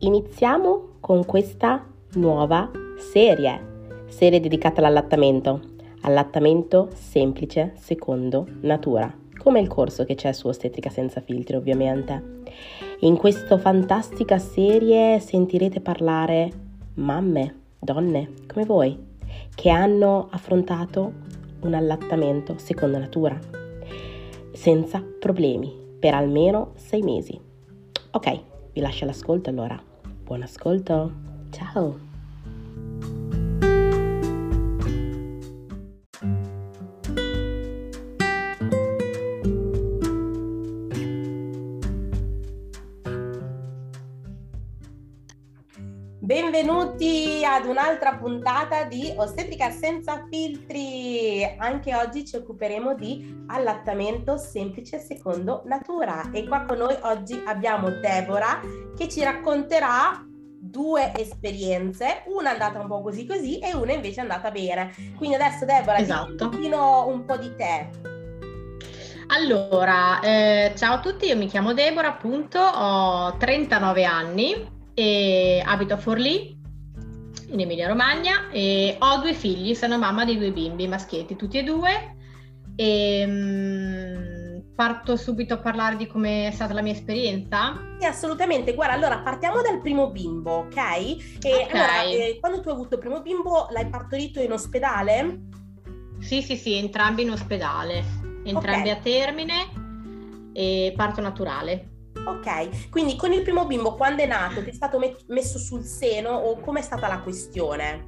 Iniziamo con questa nuova serie, serie dedicata all'allattamento, allattamento semplice secondo natura, come il corso che c'è su Ostetrica senza filtri ovviamente. In questa fantastica serie sentirete parlare mamme, donne come voi, che hanno affrontato un allattamento secondo natura, senza problemi, per almeno sei mesi. Ok, vi lascio l'ascolto allora. Buon ascolto, ciao! Un'altra puntata di Ostetrica senza filtri. Anche oggi ci occuperemo di allattamento semplice secondo natura e qua con noi oggi abbiamo Deborah che ci racconterà due esperienze, una è andata un po' così così e una invece è andata bene. Quindi adesso Deborah, esatto. un po' di te. Allora, eh, ciao a tutti, io mi chiamo Deborah, appunto, ho 39 anni e abito a Forlì, in Emilia Romagna, e ho due figli, sono mamma di due bimbi maschietti, tutti e due. E, um, parto subito a parlare di come è stata la mia esperienza? Sì, assolutamente. Guarda, allora partiamo dal primo bimbo, ok? E okay. Allora, eh, quando tu hai avuto il primo bimbo, l'hai partorito in ospedale? Sì, sì, sì, entrambi in ospedale, entrambi okay. a termine e parto naturale. Ok, quindi con il primo bimbo quando è nato ti è stato met- messo sul seno o com'è stata la questione?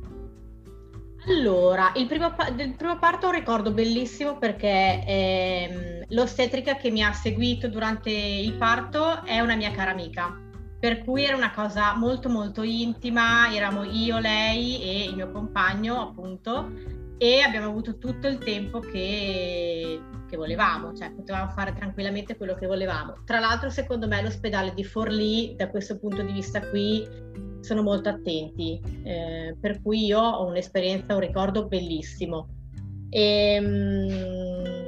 Allora, il primo, del primo parto ho un ricordo bellissimo perché ehm, l'ostetrica che mi ha seguito durante il parto è una mia cara amica, per cui era una cosa molto molto intima, eravamo io, lei e il mio compagno appunto e abbiamo avuto tutto il tempo che, che, volevamo, cioè potevamo fare tranquillamente quello che volevamo. Tra l'altro, secondo me, l'ospedale di Forlì, da questo punto di vista qui, sono molto attenti, eh, per cui io ho un'esperienza, un ricordo bellissimo. E, ehm,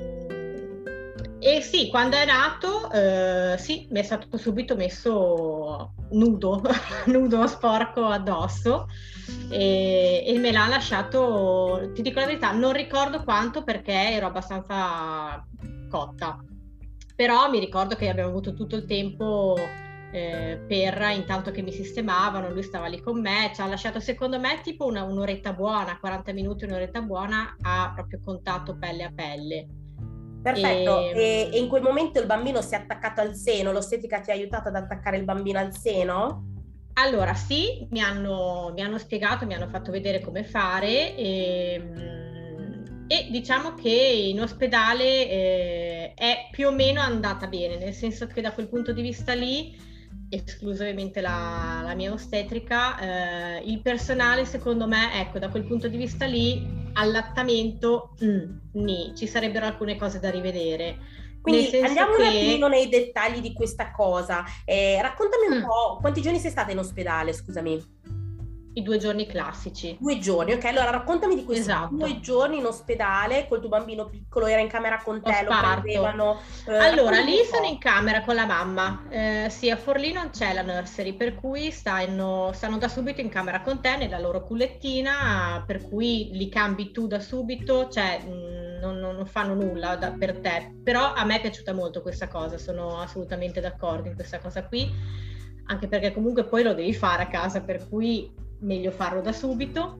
e sì, quando è nato, eh, sì, mi è stato subito messo nudo, nudo sporco addosso e, e, me l'ha lasciato, ti dico la verità, non ricordo quanto perché ero abbastanza cotta, però mi ricordo che abbiamo avuto tutto il tempo eh, per intanto che mi sistemavano, lui stava lì con me, ci ha lasciato secondo me tipo una, un'oretta buona, 40 minuti, un'oretta buona a proprio contatto pelle a pelle Perfetto, e... e, in quel momento il bambino si è attaccato al seno, l'ostetica ti ha aiutato ad attaccare il bambino al seno? Allora sì, mi hanno, mi hanno spiegato, mi hanno fatto vedere come fare e, ehm, e diciamo che in ospedale eh, è più o meno andata bene, nel senso che da quel punto di vista lì, escluso ovviamente la, la mia ostetrica, eh, il personale secondo me, ecco, da quel punto di vista lì allattamento, mm, nì, ci sarebbero alcune cose da rivedere. Quindi andiamo che... un attimo nei dettagli di questa cosa. Eh, raccontami un mm. po' quanti giorni sei stata in ospedale, scusami. I due giorni classici. Due giorni, ok. Allora raccontami di questi esatto. due giorni in ospedale col tuo bambino piccolo, era in camera con te, lo prendevano. Eh, allora, lì sono in camera con la mamma. Eh, sì, a Forlì non c'è la nursery, per cui stanno, stanno da subito in camera con te nella loro cullettina, per cui li cambi tu da subito, cioè mm, non, non, fanno nulla da, per te. Però a me è piaciuta molto questa cosa, sono assolutamente d'accordo in questa cosa qui anche perché comunque poi lo devi fare a casa, per cui meglio farlo da subito.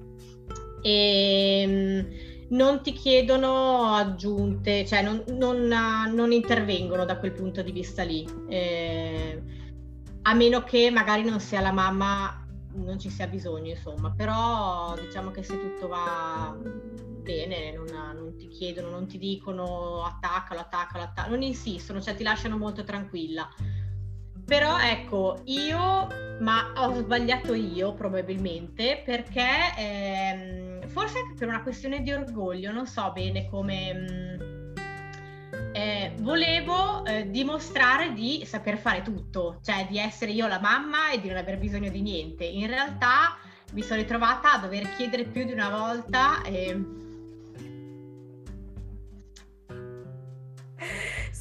E ehm, non ti chiedono aggiunte, cioè non, non, non intervengono da quel punto di vista lì. Eh, a meno che magari non sia la mamma, non ci sia bisogno, insomma, però diciamo che se tutto va bene, non, non ti chiedono, non ti dicono attaccalo, attaccalo, attaccalo, non insistono, cioè ti lasciano molto tranquilla. Però ecco, io, ma ho sbagliato io probabilmente, perché ehm, forse anche per una questione di orgoglio, non so bene come... Mh, mm, eh, volevo eh, dimostrare di saper fare tutto, cioè di essere io la mamma e di non aver bisogno di niente. In realtà mi sono ritrovata a dover chiedere più di una volta. Eh,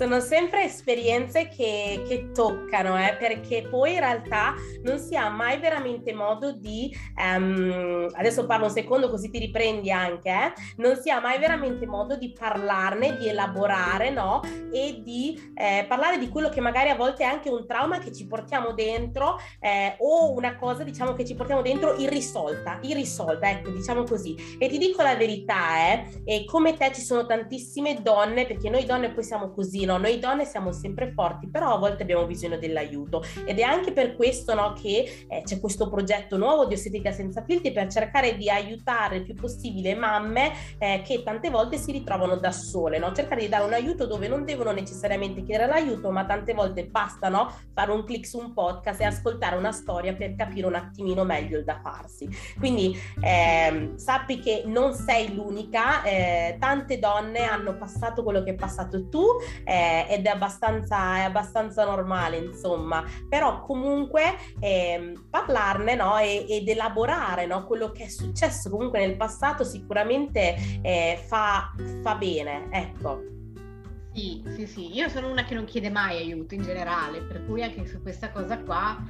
sono sempre esperienze che, che toccano, eh, perché poi in realtà non si ha mai veramente modo di, um, adesso parlo un secondo così ti riprendi anche, eh, non si ha mai veramente modo di parlarne, di elaborare, no? E di eh, parlare di quello che magari a volte è anche un trauma che ci portiamo dentro eh, o una cosa diciamo che ci portiamo dentro irrisolta, irrisolta, ecco diciamo così. E ti dico la verità, eh, e come te ci sono tantissime donne, perché noi donne poi siamo così, no? Noi donne siamo sempre forti, però a volte abbiamo bisogno dell'aiuto ed è anche per questo no, che eh, c'è questo progetto nuovo di Ossetica Senza Filtri per cercare di aiutare il più possibile mamme eh, che tante volte si ritrovano da sole, no? cercare di dare un aiuto dove non devono necessariamente chiedere l'aiuto, ma tante volte basta no? fare un click su un podcast e ascoltare una storia per capire un attimino meglio il da farsi. Quindi eh, sappi che non sei l'unica, eh, tante donne hanno passato quello che hai passato tu eh, ed è abbastanza, è abbastanza normale, insomma, però comunque eh, parlarne no? e, ed elaborare no? quello che è successo comunque nel passato sicuramente eh, fa, fa bene, ecco. Sì, sì, sì, io sono una che non chiede mai aiuto in generale, per cui anche su questa cosa qua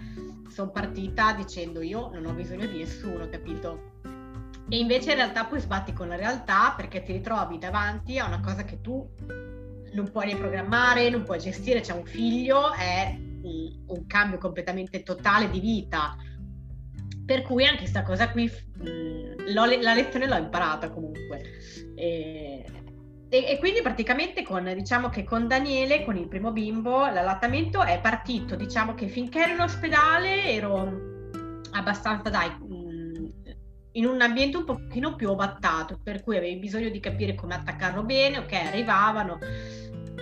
sono partita dicendo io non ho bisogno di nessuno, capito? E invece in realtà poi sbatti con la realtà perché ti ritrovi davanti a una cosa che tu non puoi né programmare, non puoi gestire, c'è un figlio, è un cambio completamente totale di vita. Per cui anche questa cosa qui, la lezione l'ho imparata comunque. E, e, e, quindi praticamente con, diciamo che con Daniele, con il primo bimbo, l'allattamento è partito, diciamo che finché ero in ospedale ero abbastanza, dai, in un ambiente un pochino più ovattato, per cui avevi bisogno di capire come attaccarlo bene, ok, arrivavano,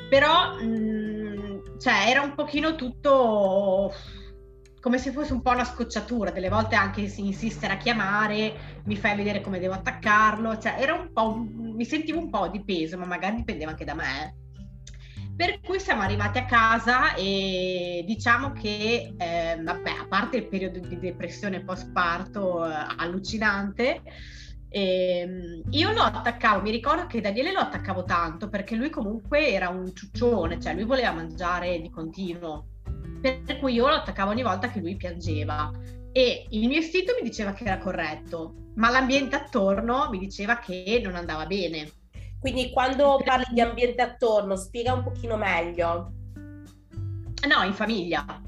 però mh, mm, cioè, era un pochino tutto come se fosse un po' una scocciatura, delle volte anche si insistere a chiamare, mi fai vedere come devo attaccarlo, cioè era un po', mi sentivo un po' di peso, ma magari dipendeva anche da me. Eh. Per cui siamo arrivati a casa e diciamo che, eh, vabbè, a parte il periodo di depressione post-parto eh, allucinante, eh, io lo attaccavo, mi ricordo che Daniele lo attaccavo tanto perché lui comunque era un ciuccione, cioè lui voleva mangiare di continuo, per cui io lo attaccavo ogni volta che lui piangeva e il mio istinto mi diceva che era corretto, ma l'ambiente attorno mi diceva che non andava bene. Quindi quando parli di ambiente attorno, spiega un pochino meglio. No, in famiglia.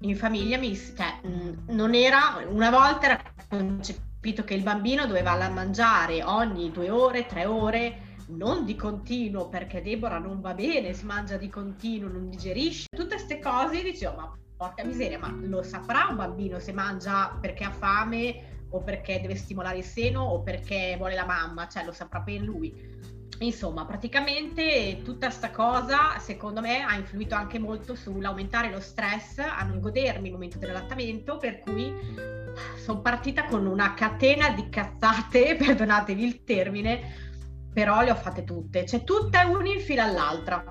In famiglia mi, cioè, mm, non era, una volta era concepito che il bambino doveva mangiare ogni due ore, tre ore, non di continuo perché Deborah non va bene, si mangia di continuo, non digerisce. Tutte queste cose dicevo, ma porca miseria, ma lo saprà un bambino se mangia perché ha fame o perché deve stimolare il seno o perché vuole la mamma, cioè lo saprà per lui. Insomma, praticamente tutta questa cosa, secondo me, ha influito anche molto sull'aumentare lo stress, a non godermi il momento dell'allattamento, per cui sono partita con una catena di cazzate, perdonatevi il termine, però le ho fatte tutte, cioè tutte una in fila all'altra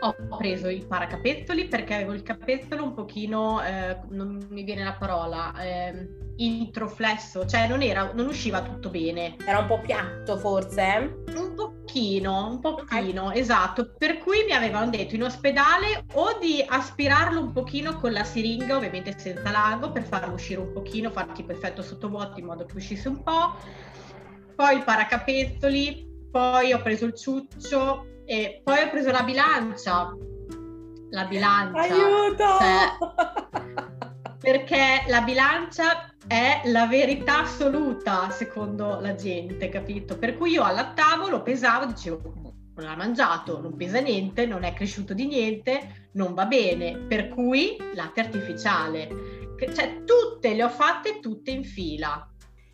ho preso il paracapezzoli perché avevo il capezzolo un pochino, eh, non mi viene la parola, eh, introflesso, cioè non, era, non usciva tutto bene. Era un po' piatto forse? Un pochino, un pochino, okay. esatto. Per cui mi avevano detto in ospedale o di aspirarlo un pochino con la siringa, ovviamente senza lago, per farlo uscire un pochino, far tipo effetto sottovuoto in modo che uscisse un po'. Poi il paracapezzoli, poi ho preso il ciuccio, e poi ho preso la bilancia. La bilancia. Aiuto! Cioè, perché la bilancia è la verità assoluta, secondo la gente, capito? Per cui io allattavo, lo pesavo, dicevo, non ha mangiato, non pesa niente, non è cresciuto di niente, non va bene. Per cui latte artificiale. Cioè, tutte le ho fatte tutte in fila.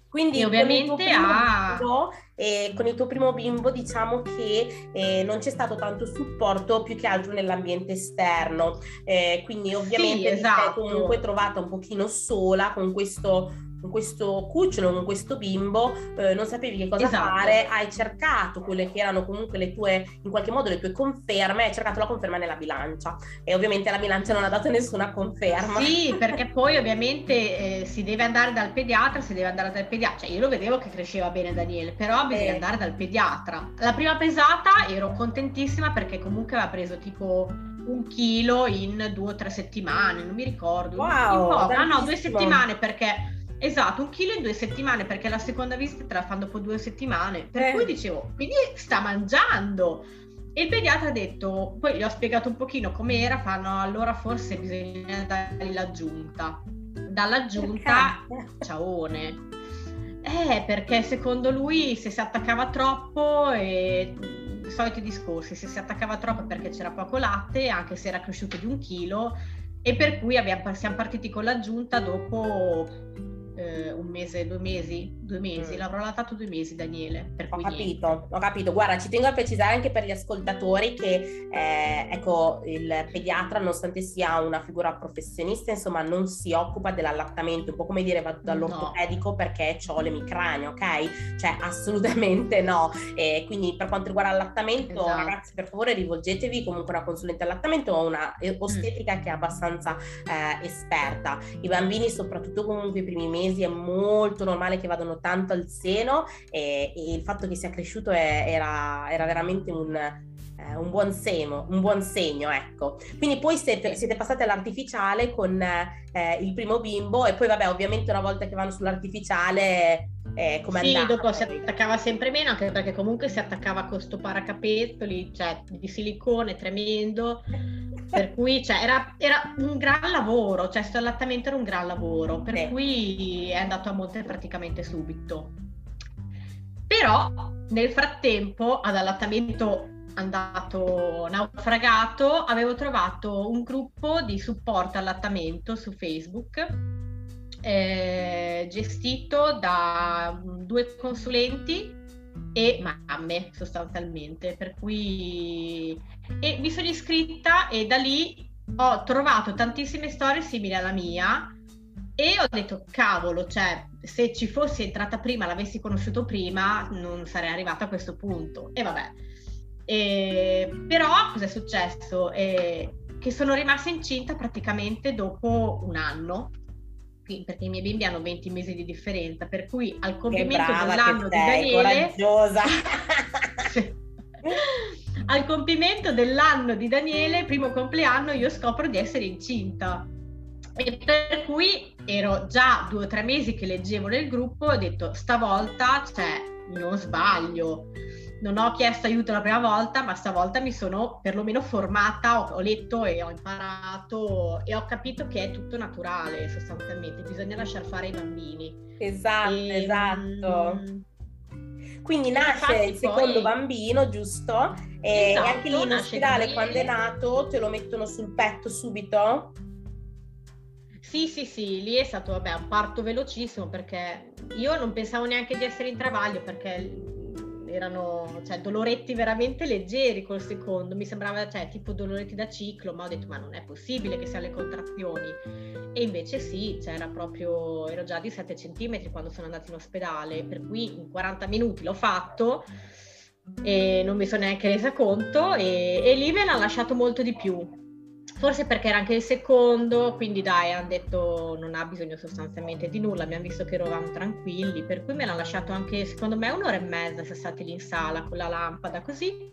Quindi e ovviamente ha... Bimbo, eh, con il tuo primo bimbo diciamo che eh, non c'è stato tanto supporto più che altro nell'ambiente esterno, eh, quindi ovviamente sì, esatto. ti sei comunque trovata un pochino sola con questo con questo cucciolo, con questo bimbo, eh, non sapevi che cosa esatto. fare, hai cercato quelle che erano comunque le tue, in qualche modo le tue conferme, hai cercato la conferma nella bilancia e ovviamente la bilancia non ha dato nessuna conferma. Sì, perché poi ovviamente eh, si deve andare dal pediatra, si deve andare dal pediatra, cioè io lo vedevo che cresceva bene Daniele, però bisogna eh. andare dal pediatra. La prima pesata ero contentissima perché comunque aveva preso tipo un chilo in due o tre settimane, non mi ricordo. Wow, ah no, due settimane perché Esatto, un chilo in due settimane perché la seconda visita te la fanno dopo due settimane. Per eh. cui dicevo, quindi sta mangiando. E il pediatra ha detto, poi gli ho spiegato un pochino com'era, fanno allora forse bisogna dargli l'aggiunta. Dall'aggiunta, ciaone. Eh, perché secondo lui se si attaccava troppo e soliti discorsi, se si attaccava troppo perché c'era poco latte, anche se era cresciuto di un chilo, e per cui abbiamo, siamo partiti con l'aggiunta dopo eh, un mese, due mesi, due mesi, mm. l'avrò latato due mesi Daniele. ho capito, niente. ho capito. Guarda, ci tengo a precisare anche per gli ascoltatori che eh, ecco, il pediatra, nonostante sia una figura professionista, insomma, non si occupa dell'allattamento, un po' come dire vado dall'ortopedico no. perché ho l'emicrania, ok? Cioè, assolutamente no. E quindi per quanto riguarda l'allattamento, esatto. ragazzi, per favore rivolgetevi comunque a una consulente allattamento o una ostetrica mm. che è abbastanza eh, esperta. I bambini, soprattutto comunque i primi mesi, mesi è molto normale che vadano tanto al seno e, e il fatto che sia cresciuto è, era, era, veramente un, eh, un, buon seno, un buon segno, ecco. Quindi poi siete, siete passati all'artificiale con eh, il primo bimbo e poi vabbè ovviamente una volta che vanno sull'artificiale eh, come sì, andata? dopo si attaccava sempre meno anche perché comunque si attaccava con questo paracapezzoli, cioè di silicone tremendo per cui cioè, era, era, un gran lavoro, cioè questo allattamento era un gran lavoro, per sì. cui è andato a monte praticamente subito. Però nel frattempo ad allattamento andato naufragato avevo trovato un gruppo di supporto allattamento su Facebook eh, gestito da due consulenti e mamme sostanzialmente, per cui e mi sono iscritta e da lì ho trovato tantissime storie simili alla mia e ho detto cavolo, cioè se ci fossi entrata prima, l'avessi conosciuto prima, non sarei arrivata a questo punto. E vabbè. E, però cosa è successo? E, che sono rimasta incinta praticamente dopo un anno perché i miei bimbi hanno 20 mesi di differenza, per cui al compimento dell'anno sei, di Daniele... Al compimento dell'anno di Daniele, primo compleanno, io scopro di essere incinta. E per cui ero già due o tre mesi che leggevo nel gruppo e ho detto stavolta, cioè, non sbaglio non ho chiesto aiuto la prima volta, ma stavolta mi sono perlomeno formata, ho, ho, letto e ho imparato e ho capito che è tutto naturale sostanzialmente, bisogna lasciar fare i bambini. Esatto, e, esatto. Mh, quindi nasce il secondo poi... bambino, giusto? E, esatto, e anche lì in ospedale quando è nato te lo mettono sul petto subito? Sì, sì, sì, lì è stato vabbè, un parto velocissimo perché io non pensavo neanche di essere in travaglio perché erano cioè, doloretti veramente leggeri col secondo, mi sembrava cioè, tipo doloretti da ciclo, ma ho detto ma non è possibile che siano le contrazioni. E invece sì, cioè, era proprio, ero già di 7 cm quando sono andata in ospedale, per cui in 40 minuti l'ho fatto e non mi sono neanche resa conto e, e lì me l'ha lasciato molto di più forse perché era anche il secondo, quindi dai, hanno detto non ha bisogno sostanzialmente di nulla, abbiamo visto che eravamo tranquilli, per cui me l'ha lasciato anche, secondo me, un'ora e mezza, se stati lì in sala con la lampada così.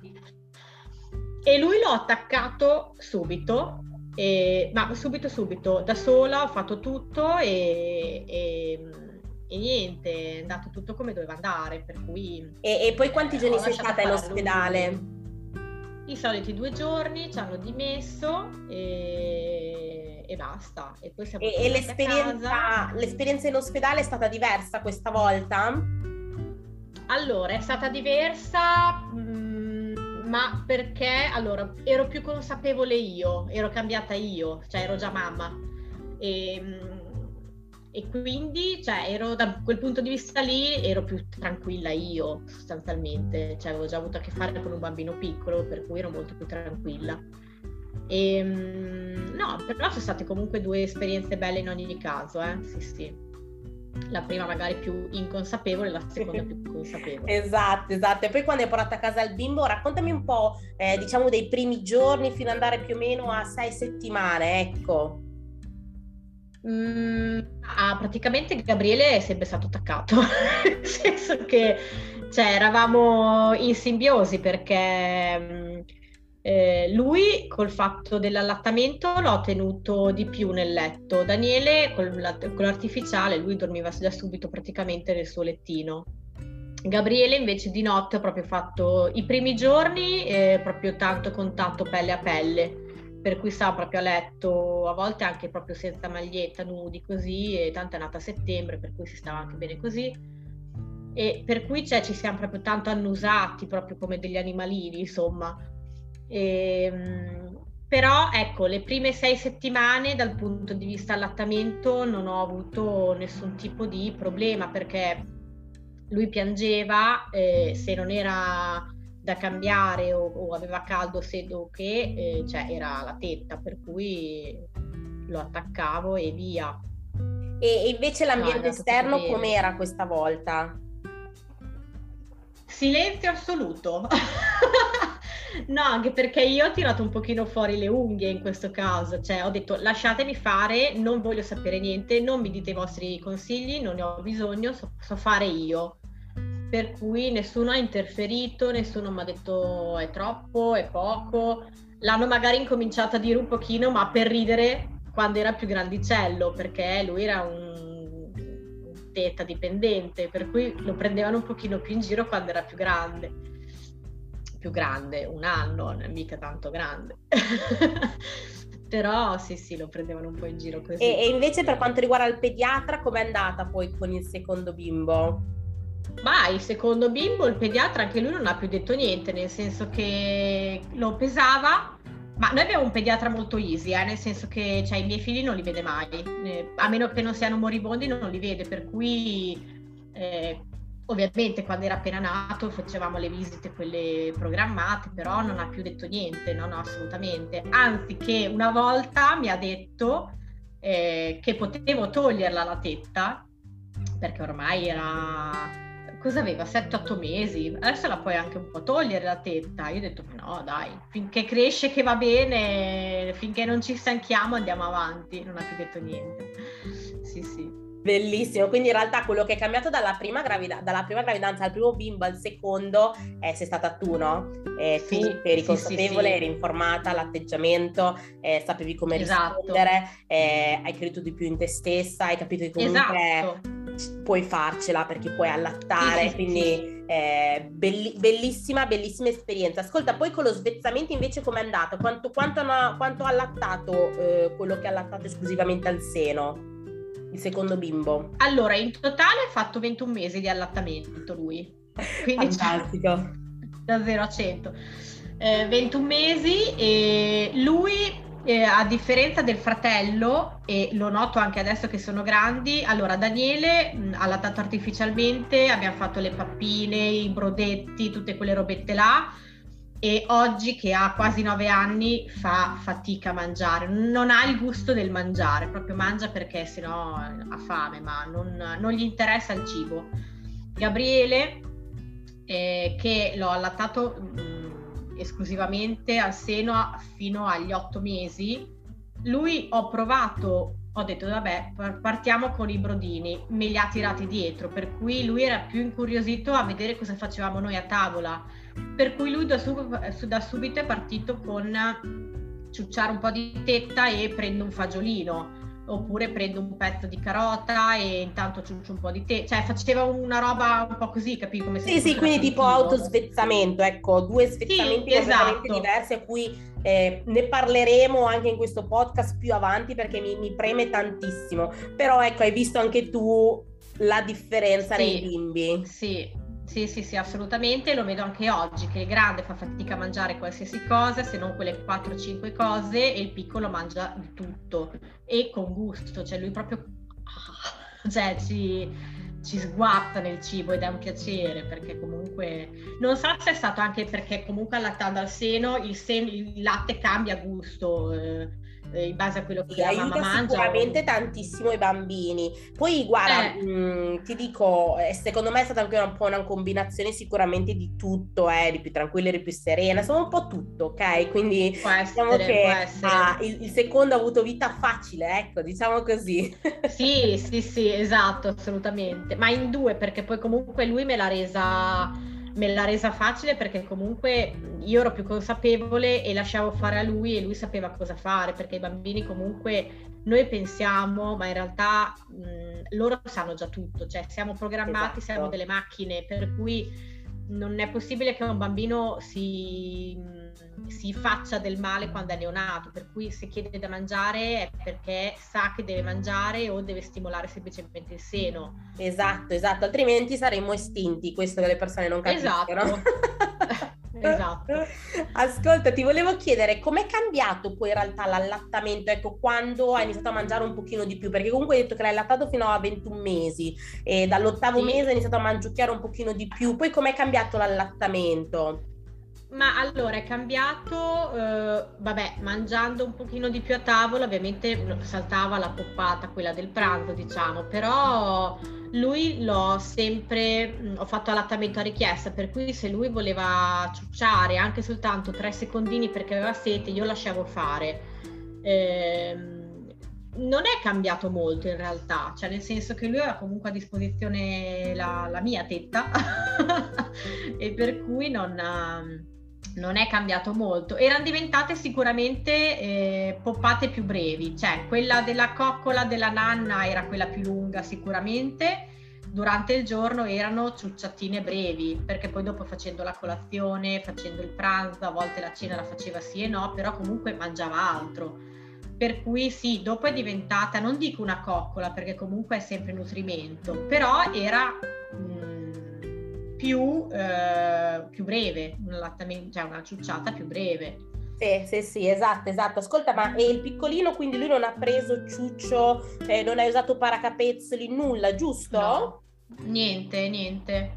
E lui l'ho attaccato subito, e, ma subito subito, da sola ho fatto tutto e, e, e, niente, è andato tutto come doveva andare, per cui... E, poi quanti giorni sei stata in ospedale? I soliti due giorni ci hanno dimesso e, e basta. E, poi siamo e, e l'esperienza, l'esperienza in ospedale è stata diversa questa volta? Allora, è stata diversa, mm, ma perché allora ero più consapevole io, ero cambiata io, cioè ero già mamma. E, mh, mm, e quindi cioè, ero da quel punto di vista lì ero più tranquilla io sostanzialmente, cioè, avevo già avuto a che fare con un bambino piccolo per cui ero molto più tranquilla. E, ehm, no, però sono state comunque due esperienze belle in ogni caso, eh? sì sì. la prima magari più inconsapevole, la seconda più consapevole. esatto, esatto. E poi quando hai portato a casa il bimbo, raccontami un po', eh, diciamo, dei primi giorni fino ad andare più o meno a sei settimane, ecco. Mm, ah, praticamente Gabriele è sempre stato attaccato, nel senso che cioè, eravamo in simbiosi perché mm, eh, lui col fatto dell'allattamento l'ho tenuto di più nel letto, Daniele con, l'artificiale lui dormiva da subito praticamente nel suo lettino. Gabriele invece di notte ho proprio fatto i primi giorni eh, proprio tanto contatto pelle a pelle per cui stava proprio a letto, a volte anche proprio senza maglietta, nudi così, e tanto è nata a settembre, per cui si stava anche bene così. E per cui cioè, ci siamo proprio tanto annusati, proprio come degli animalini, insomma. E, ehm, però ecco, le prime sei settimane dal punto di vista allattamento non ho avuto nessun tipo di problema perché lui piangeva, eh, se non era da cambiare o, o aveva caldo, freddo o che, eh, cioè era la tetta, per cui lo attaccavo e via. E invece l'ambiente no, esterno com'era questa volta? Silenzio assoluto. no, anche perché io ho tirato un pochino fuori le unghie in questo caso, cioè ho detto lasciatemi fare, non voglio sapere niente, non mi dite i vostri consigli, non ne ho bisogno, so, so fare io per cui nessuno ha interferito, nessuno mi ha detto è troppo, è poco. L'hanno magari incominciato a dire un pochino, ma per ridere quando era più grandicello, perché lui era un, teta dipendente, per cui lo prendevano un pochino più in giro quando era più grande. Più grande, un anno, non è mica tanto grande. Però sì, sì, lo prendevano un po' in giro così. E, e invece per quanto riguarda il pediatra, com'è andata poi con il secondo bimbo? Ma il secondo bimbo, il pediatra, anche lui non ha più detto niente, nel senso che lo pesava, ma noi abbiamo un pediatra molto easy, eh, nel senso che cioè, i miei figli non li vede mai, eh, a meno che non siano moribondi non li vede, per cui eh, ovviamente quando era appena nato facevamo le visite, quelle programmate, però non ha più detto niente, no, no, assolutamente. Anzi che una volta mi ha detto eh, che potevo toglierla la tetta, perché ormai era cosa aveva? 7-8 mesi, adesso la puoi anche un po' togliere la tetta. Io ho detto no dai, finché cresce che va bene, finché non ci stanchiamo andiamo avanti, non ha più detto niente. Sì, sì. Bellissimo, quindi in realtà quello che è cambiato dalla prima, gravida- dalla prima gravidanza al primo bimbo al secondo eh, sei stata tu, no? Eh, sì, tu eri sì, consapevole, sì, eri informata, l'atteggiamento, eh, sapevi come esatto. rispondere, eh, hai creduto di più in te stessa, hai capito che comunque esatto puoi farcela perché puoi allattare, quindi. Eh, belli- bellissima, bellissima esperienza. Ascolta, poi con lo svezzamento invece com'è andato? Quanto, quanto, ha, quanto ha allattato eh, quello che ha allattato esclusivamente al seno? Il secondo bimbo? Allora, in totale ha fatto 21 mesi di allattamento lui. Quindi Fantastico. Da 0 a 100. Eh, 21 mesi e lui eh, a differenza del fratello, e lo noto anche adesso che sono grandi, allora Daniele mh, ha allattato artificialmente, abbiamo fatto le pappine, i brodetti, tutte quelle robette là, e oggi che ha quasi nove anni fa fatica a mangiare, non ha il gusto del mangiare, proprio mangia perché sennò ha fame, ma non, non gli interessa il cibo. Gabriele, eh, che l'ho allattato... Esclusivamente al seno fino agli otto mesi. Lui ho provato, ho detto vabbè partiamo con i brodini, me li ha tirati dietro, per cui lui era più incuriosito a vedere cosa facevamo noi a tavola, per cui lui da, sub- da subito è partito con ciucciare un po' di tetta e prendo un fagiolino oppure prendo un pezzo di carota e intanto ciuccio un po' di tè, cioè faceva una roba un po' così, capi come Sì, sì, quindi tipo autosvezzamento, ecco, due svezzamenti sì, esatto. diversi a cui eh, ne parleremo anche in questo podcast più avanti perché mi, mi, preme tantissimo, però ecco, hai visto anche tu la differenza sì, nei bimbi. Sì, sì, sì, sì, assolutamente, lo vedo anche oggi che il grande fa fatica a mangiare qualsiasi cosa, se non quelle 4-5 cose, e il piccolo mangia di tutto e con gusto, cioè lui proprio cioè, ci, ci sguazza nel cibo ed è un piacere perché comunque non so se è stato anche perché comunque allattando al seno il, sen- il latte cambia gusto. Eh, eh, in base a quello che la aiuta mamma mangia. sicuramente tantissimo i bambini. Poi guarda, Eh. mh, mm, ti dico, eh, secondo me è stata anche un po' una combinazione sicuramente di tutto, eh, eri più tranquilla, eri più serena, insomma un po' tutto, ok? Quindi Può diciamo essere, che ah, il, il secondo ha avuto vita facile, ecco, diciamo così. Sì, sì, sì, esatto, assolutamente. Ma in due, perché poi comunque lui me l'ha resa, me l'ha resa facile perché comunque io ero più consapevole e lasciavo fare a lui e lui sapeva cosa fare, perché i bambini comunque noi pensiamo, ma in realtà mh, loro sanno già tutto, cioè siamo programmati, Esatto. siamo delle macchine, per cui non è possibile che un bambino si, si faccia del male quando è neonato, per cui se chiede da mangiare è perché sa che deve mangiare o deve stimolare semplicemente il seno. Esatto, esatto, altrimenti saremmo estinti, questo che le persone non capiscono. Esatto. Esatto. Ascolta, ti volevo chiedere com'è cambiato poi in realtà l'allattamento, ecco, quando hai iniziato a mangiare un pochino di più, perché comunque hai detto che l'hai allattato fino a 21 mesi e dall'ottavo Sì. mese hai iniziato a mangiucchiare un pochino di più, poi com'è cambiato l'allattamento? Ma allora è cambiato, eh, vabbè, mangiando un pochino di più a tavola, ovviamente saltava la poppata, quella del pranzo, diciamo, però lui l'ho sempre, mh, ho fatto allattamento a richiesta, per cui se lui voleva ciucciare anche soltanto tre secondini perché aveva sete, io lasciavo fare. Ehm, non è cambiato molto in realtà, cioè nel senso che lui aveva comunque a disposizione la, la mia tetta e per cui non, ehm, non è cambiato molto. Erano diventate sicuramente eh, poppate più brevi, cioè quella della coccola della nanna era quella più lunga sicuramente. Durante il giorno erano ciucciatine brevi, perché poi dopo facendo la colazione, facendo il pranzo, a volte la cena la faceva sì e no, però comunque mangiava altro. Per cui sì, dopo è diventata, non dico una coccola, perché comunque è sempre nutrimento, però era mm, più, eh, più breve, un allattamento, cioè una ciucciata più breve. Sì, sì, sì, esatto, esatto. Ascolta, ma il piccolino quindi lui non ha preso ciuccio, eh, non ha usato paracapezzoli, nulla, giusto? No, niente, niente.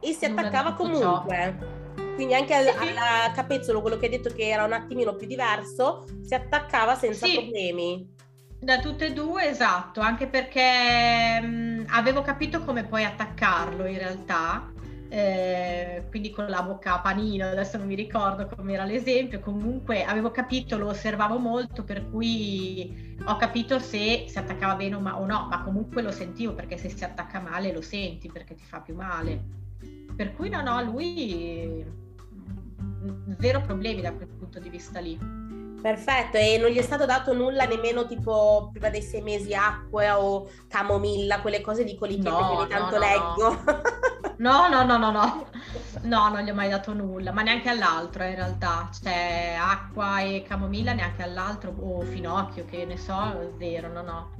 E si Nulla attaccava tutto ciò. comunque. Quindi anche al, Sì, sì. al capezzolo, quello che hai detto che era un attimino più diverso, si attaccava senza Sì. problemi. Da tutte e due, esatto, anche perché mh, avevo capito come puoi attaccarlo in realtà, eh, quindi con la bocca a panino, adesso non mi ricordo com'era l'esempio, comunque avevo capito, lo osservavo molto, per cui ho capito se si attaccava bene o, ma- o no, ma comunque lo sentivo perché se si attacca male lo senti perché ti fa più male. Per cui no, no, lui mh, zero problemi da quel punto di vista lì. Perfetto, e non gli è stato dato nulla nemmeno tipo prima dei sei mesi acqua o camomilla, quelle cose di che No, ogni no, tanto no, no. leggo. No, no, no, no, no, no, non gli ho mai dato nulla, ma neanche all'altro in realtà, cioè acqua e camomilla neanche all'altro, o finocchio che ne so, zero, no, no,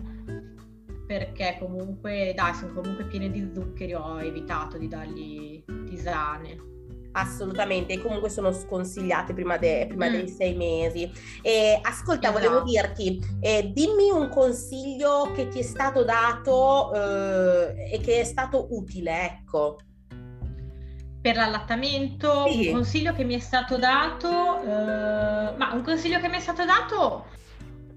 perché comunque, dai, sono comunque piene di zuccheri, ho evitato di dargli tisane. Assolutamente, e comunque sono sconsigliate prima, de- prima Mm. dei sei mesi. E ascolta, volevo Esatto. dirti, eh, dimmi un consiglio che ti è stato dato eh, e che è stato utile, ecco. Per l'allattamento, Sì. un consiglio che mi è stato dato, eh, ma un consiglio che mi è stato dato,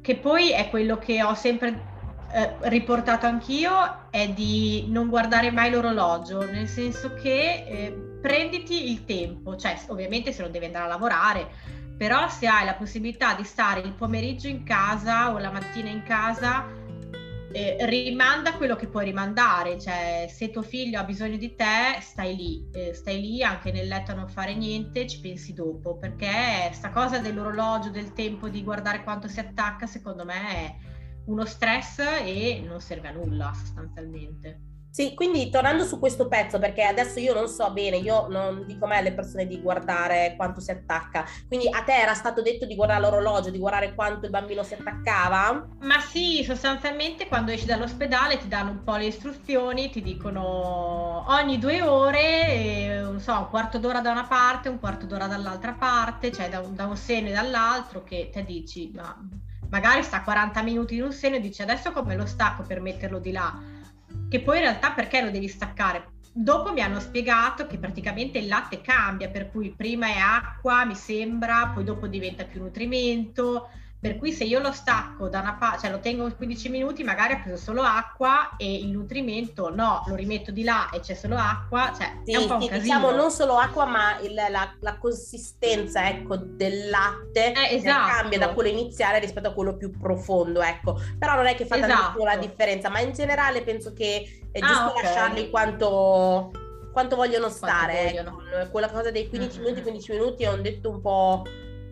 che poi è quello che ho sempre eh, riportato anch'io, è di non guardare mai l'orologio, nel senso che eh, prenditi il tempo, cioè ovviamente se non devi andare a lavorare, però se hai la possibilità di stare il pomeriggio in casa o la mattina in casa, eh, rimanda quello che puoi rimandare, cioè se tuo figlio ha bisogno di te, stai lì, eh, stai lì anche nel letto a non fare niente, ci pensi dopo, perché sta cosa dell'orologio, del tempo di guardare quanto si attacca, secondo me è uno stress e non serve a nulla sostanzialmente. Sì, quindi tornando su questo pezzo, perché adesso io non so bene, io non dico mai alle persone di guardare quanto si attacca. Quindi a te era stato detto di guardare l'orologio, di guardare quanto il bambino si attaccava? Ma sì, sostanzialmente quando esci dall'ospedale ti danno un po' le istruzioni, ti dicono ogni due ore, non so, un quarto d'ora da una parte, un quarto d'ora dall'altra parte, cioè da un, da un seno e dall'altro, che te dici, ma magari sta 40 minuti in un seno e dici adesso come lo stacco per metterlo di là? Che poi in realtà perché lo devi staccare? Dopo mi hanno spiegato che praticamente il latte cambia, per cui prima è acqua, mi sembra, poi dopo diventa più nutrimento, Per cui se io lo stacco da una parte, cioè lo tengo 15 minuti, magari ha preso solo acqua e il nutrimento no, lo rimetto di là e c'è solo acqua, cioè sì, è un po' un diciamo non solo acqua, ma il, la, la, consistenza ecco, del latte eh, esatto. cambia da quello iniziale rispetto a quello più profondo, ecco. Però non è che fa esatto. tantissimo la differenza, ma in generale penso che è ah, giusto ah, okay. lasciarli quanto quanto vogliono stare. Quanto vogliono. Ecco. Quella cosa dei 15 mm-hmm. minuti, 15 minuti è un detto un po'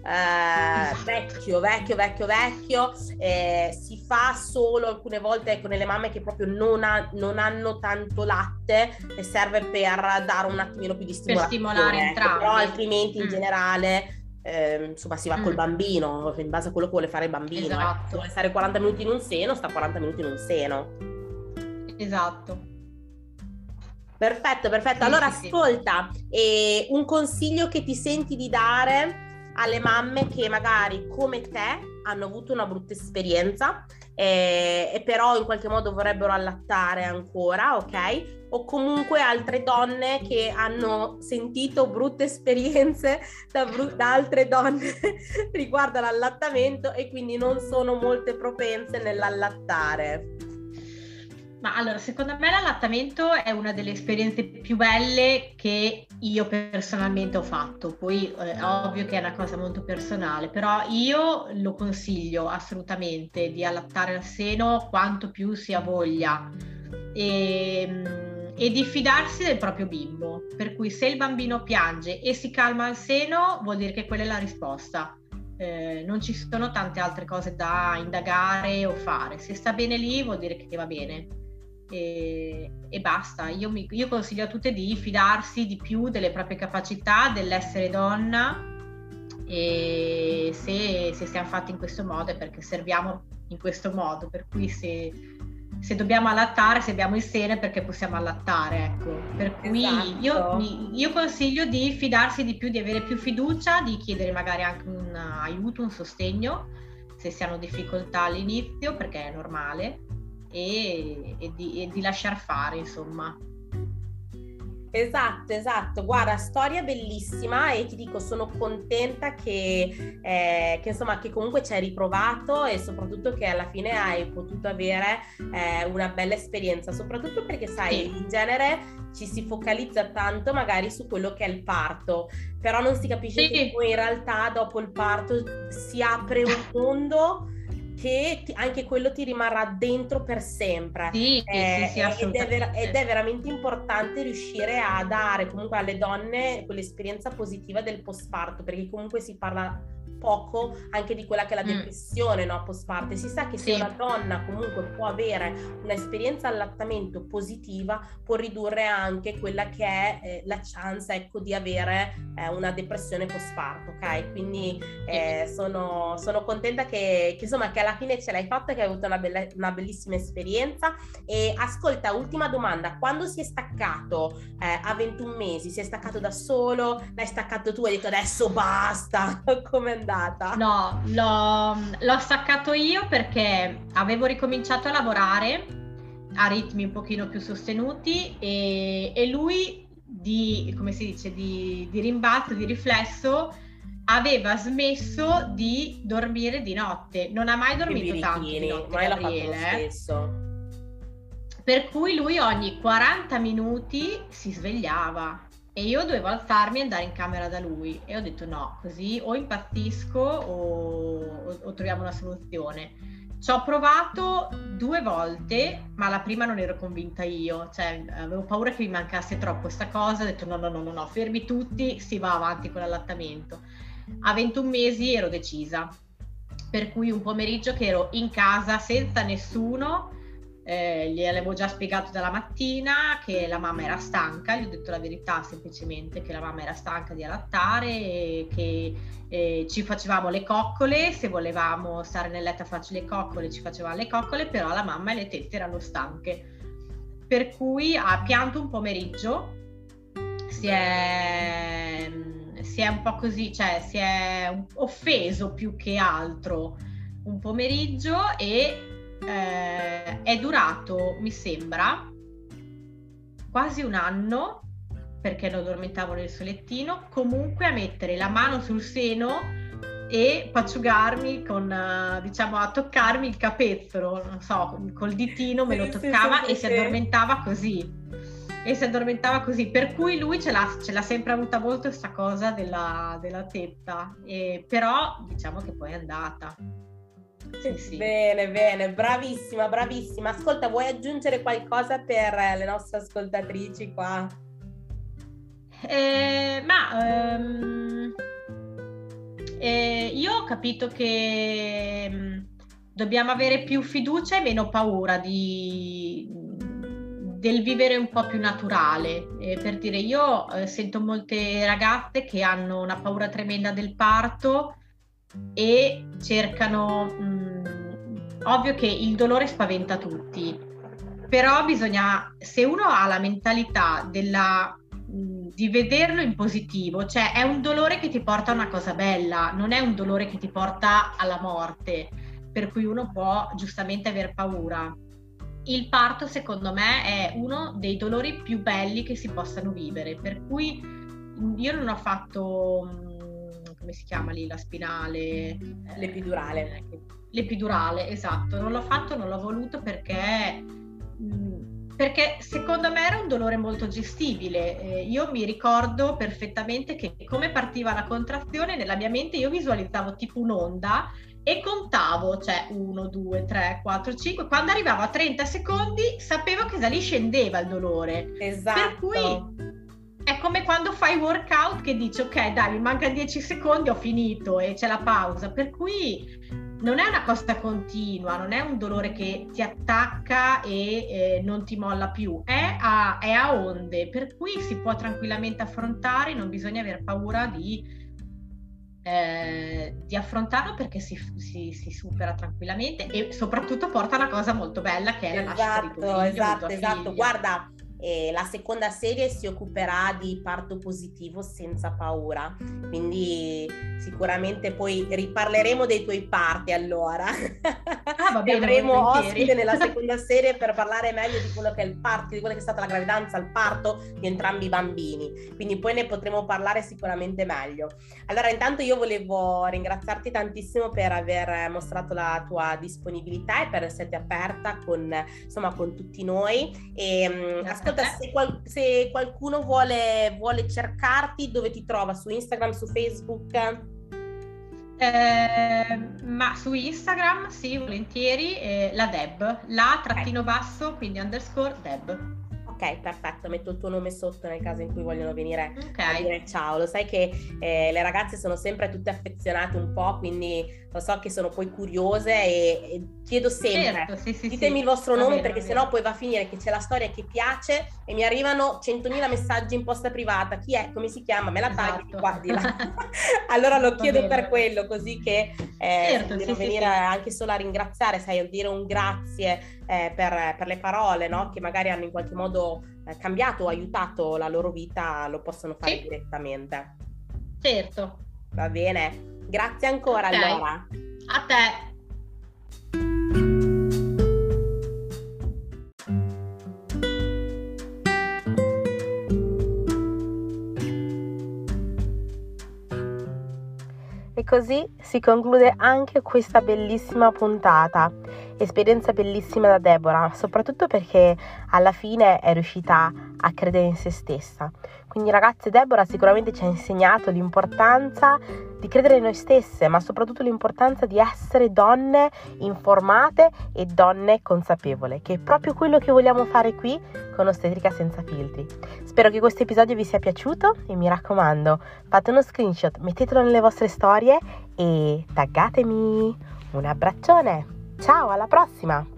eh, vecchio, vecchio, vecchio, vecchio, eh, si fa solo alcune volte ecco, nelle mamme che proprio non, ha, non, hanno tanto latte e serve per dare un attimino più di stimolazione. Per stimolare ecco, entrambi. Però altrimenti in mm. generale... Eh, insomma si va mm. col bambino in base a quello che vuole fare il bambino eh. esatto. vuole stare 40 minuti in un seno sta 40 minuti in un seno esatto perfetto perfetto allora sì, ascolta sì. Eh, un consiglio che ti senti di dare alle mamme che magari come te hanno avuto una brutta esperienza eh, e però in qualche modo vorrebbero allattare ancora, ok? O comunque altre donne che hanno sentito brutte esperienze da, bru- da altre donne riguardo all'allattamento e quindi non sono molte propense nell'allattare. Ma allora, secondo me l'allattamento è una delle esperienze più belle che io personalmente ho fatto. Poi è eh, ovvio che è una cosa molto personale, però io lo consiglio assolutamente di allattare al seno quanto più si ha voglia e, ehm, e di fidarsi del proprio bimbo. Per cui se il bambino piange e si calma al seno, vuol dire che quella è la risposta. Eh, non ci sono tante altre cose da indagare o fare. Se sta bene lì, vuol dire che va bene e, e basta. Io, mi, io consiglio a tutte di fidarsi di più delle proprie capacità, dell'essere donna e se, se siamo fatti in questo modo è perché serviamo in questo modo, per cui se, se dobbiamo allattare, se abbiamo il seno è perché possiamo allattare, ecco. Per cui esatto. io, io, consiglio di fidarsi di più, di avere più fiducia, di chiedere magari anche un aiuto, un sostegno se si hanno difficoltà all'inizio, perché è normale, e, e, di, e di lasciar fare, insomma. Esatto, esatto. Guarda, storia bellissima e ti dico, sono contenta che, eh, che, insomma, che comunque ci hai riprovato e soprattutto che alla fine hai potuto avere eh, una bella esperienza, soprattutto perché sai, sì. in genere ci si focalizza tanto magari su quello che è il parto, però non si capisce sì. che poi in realtà dopo il parto si apre un mondo che ti, anche quello ti rimarrà dentro per sempre. Sì, eh, sì, sì, ed, è ver- ed, è veramente importante riuscire a dare comunque alle donne quell'esperienza positiva del postparto, perché comunque si parla poco anche di quella che è la mm. depressione mm. no, post parte. Si sa che se una donna comunque può avere un'esperienza allattamento positiva, può ridurre anche quella che è eh, la chance ecco, di avere eh, una depressione post parto, ok? Quindi eh, sono, sono, contenta che, che, insomma che alla fine ce l'hai fatta, che hai avuto una, bella, una bellissima esperienza. E ascolta, ultima domanda, quando si è staccato eh, a 21 mesi, si è staccato da solo, l'hai staccato tu e hai detto adesso basta, come andare? Andata? No, l'ho, l'ho staccato io perché avevo ricominciato a lavorare a ritmi un pochino più sostenuti e, e lui di, come si dice, di, di rimbalzo, di riflesso, aveva smesso di dormire di notte. Non ha mai dormito tanto di notte, mai Gabriele. Eh. Per cui lui ogni 40 minuti si svegliava e io dovevo alzarmi e andare in camera da lui e ho detto no, così o impazzisco o, o, o troviamo una soluzione. Ci ho provato due volte, ma la prima non ero convinta io, cioè avevo paura che mi mancasse troppo questa cosa, ho detto no, no, no, no, no, fermi tutti, si va avanti con l'allattamento. A 21 mesi ero decisa, per cui un pomeriggio che ero in casa senza nessuno, eh, gli avevo già spiegato dalla mattina che la mamma era stanca, gli ho detto la verità semplicemente che la mamma era stanca di allattare e che eh, ci facevamo le coccole, se volevamo stare nel letto a farci le coccole ci facevamo le coccole, però la mamma e le tette erano stanche. Per cui ha pianto un pomeriggio, si è, si è un po' così, cioè si è offeso più che altro un pomeriggio e eh, è durato, mi sembra, quasi un anno perché lo addormentavo nel solettino, comunque a mettere la mano sul seno e pacciugarmi con, uh, diciamo, a toccarmi il capezzolo, non so, col ditino me lo toccava e si addormentava così. E si addormentava così, per cui lui ce l'ha, ce l'ha sempre avuta molto questa cosa della, della tetta, e, però diciamo che poi è andata. Sì, sì. Bene, bene, bravissima, bravissima. Ascolta, vuoi aggiungere qualcosa per le nostre ascoltatrici qua? Eh, ma um, eh, io ho capito che um, dobbiamo avere più fiducia e meno paura di, del vivere un po' più naturale. Eh, per dire, io eh, sento molte ragazze che hanno una paura tremenda del parto e cercano, mh, mm, ovvio che il dolore spaventa tutti, però bisogna, se uno ha la mentalità della, mh, mm, di vederlo in positivo, cioè è un dolore che ti porta a una cosa bella, non è un dolore che ti porta alla morte, per cui uno può giustamente aver paura. Il parto, secondo me, è uno dei dolori più belli che si possano vivere, per cui io non ho fatto mm, come si chiama lì, la spinale? L'epidurale. L'epidurale, esatto. Non l'ho fatto, non l'ho voluto perché, perché secondo me era un dolore molto gestibile. Eh, io mi ricordo perfettamente che come partiva la contrazione, nella mia mente io visualizzavo tipo un'onda e contavo, cioè 1, 2, 3, 4, 5. Quando arrivavo a 30 secondi sapevo che da lì scendeva il dolore. Esatto. Per cui è come quando fai workout che dici ok dai mi manca 10 secondi ho finito e c'è la pausa. Per cui non è una cosa continua non è un dolore che ti attacca e eh, non ti molla più. È a, è a, onde per cui si può tranquillamente affrontare non bisogna aver paura di, eh, di affrontarlo perché si, si, si, supera tranquillamente e soprattutto porta una cosa molto bella che è esatto, la nascita di tuo figlio, esatto esatto. guarda e la seconda serie si occuperà di parto positivo senza paura, quindi sicuramente poi riparleremo dei tuoi parti allora. Ah, va bene, avremo ospite nella seconda serie per parlare meglio di quello che è il parto, di quella che è stata la gravidanza, il parto di entrambi i bambini, quindi poi ne potremo parlare sicuramente meglio. Allora intanto io volevo ringraziarti tantissimo per aver mostrato la tua disponibilità e per esserti aperta con, insomma, con tutti noi e mm, ascolta se, qual- se qualcuno vuole, vuole, cercarti, dove ti trova? Su Instagram, su Facebook? Eh, ma su Instagram sì, volentieri, eh, la Deb, la trattino basso, quindi underscore Deb. Ok, perfetto, metto il tuo nome sotto nel caso in cui vogliono venire okay. a dire ciao. Lo sai che eh, le ragazze sono sempre tutte affezionate un po', quindi lo so che sono poi curiose e, e chiedo sempre, certo, sì, sì, ditemi sì. il vostro nome bene, perché sennò poi va a finire che c'è la storia che piace e mi arrivano 100.000 messaggi in posta privata. Chi è? Come si chiama? Me la tagli esatto. qua, di là. allora lo chiedo per quello, così che eh, certo, devo venire anche solo a ringraziare, sai, a dire un grazie eh, per, per, le parole, no? Che magari hanno in qualche modo eh, cambiato o aiutato la loro vita, lo possono fare direttamente. Certo. Va bene. Grazie ancora okay. allora. A te. E così si conclude anche questa bellissima puntata. Esperienza bellissima da Deborah, soprattutto perché alla fine è riuscita a credere in se stessa. Quindi ragazze, Deborah sicuramente ci ha insegnato l'importanza di credere in noi stesse, ma soprattutto l'importanza di essere donne informate e donne consapevole, che è proprio quello che vogliamo fare qui con Ostetrica senza filtri. Spero che questo episodio vi sia piaciuto e mi raccomando, fate uno screenshot, mettetelo nelle vostre storie e taggatemi. Un abbraccione! Ciao, alla prossima!